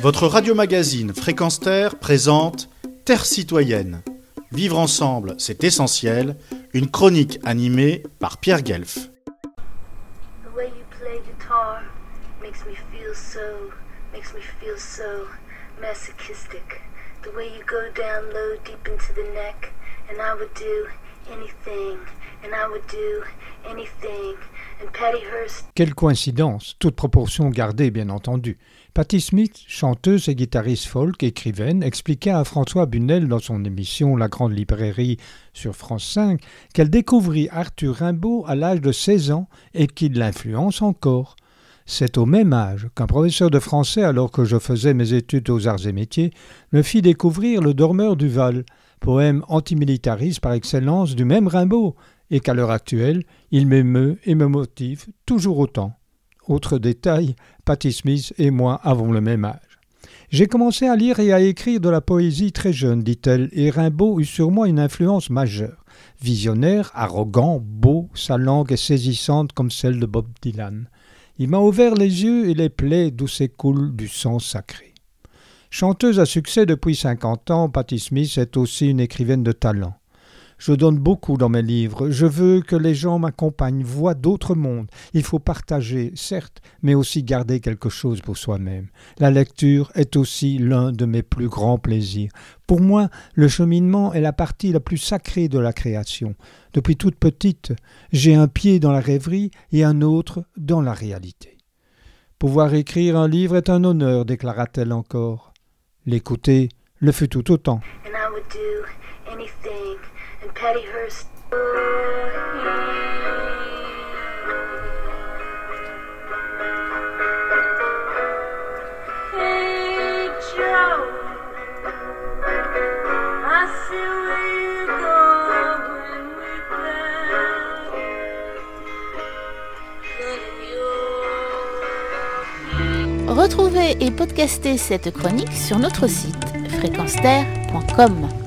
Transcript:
Votre radio-magazine Fréquence Terre présente Terre citoyenne. Vivre ensemble, c'est essentiel. Une chronique animée par Pierre Guelf. The way you go down low, deep into the neck, and I would do anything, and I would do anything. Quelle coïncidence, toute proportion gardée bien entendu. Patti Smith, chanteuse et guitariste folk, écrivaine, expliquait à François Bunel dans son émission La Grande Librairie sur France 5 qu'elle découvrit Arthur Rimbaud à l'âge de 16 ans et qu'il l'influence encore. C'est au même âge qu'un professeur de français, alors que je faisais mes études aux arts et métiers, me fit découvrir Le Dormeur du Val, poème antimilitariste par excellence du même Rimbaud, et qu'à l'heure actuelle, il m'émeut et me motive toujours autant. Autre détail, Patti Smith et moi avons le même âge. J'ai commencé à lire et à écrire de la poésie très jeune, dit-elle, et Rimbaud eut sur moi une influence majeure. Visionnaire, arrogant, beau, sa langue est saisissante comme celle de Bob Dylan. Il m'a ouvert les yeux et les plaies d'où s'écoule du sang sacré. Chanteuse à succès depuis cinquante ans, Patti Smith est aussi une écrivaine de talent. Je donne beaucoup dans mes livres. Je veux que les gens m'accompagnent, voient d'autres mondes. Il faut partager, certes, mais aussi garder quelque chose pour soi-même. La lecture est aussi l'un de mes plus grands plaisirs. Pour moi, le cheminement est la partie la plus sacrée de la création. Depuis toute petite, j'ai un pied dans la rêverie et un autre dans la réalité. Pouvoir écrire un livre est un honneur, déclara-t-elle encore. L'écouter le fut tout autant. And I would do anything. And Patty Hearst. Hey Joe, I see where you go when we play. Retrouvez et podcastez cette chronique sur notre site fréquenceterre.com.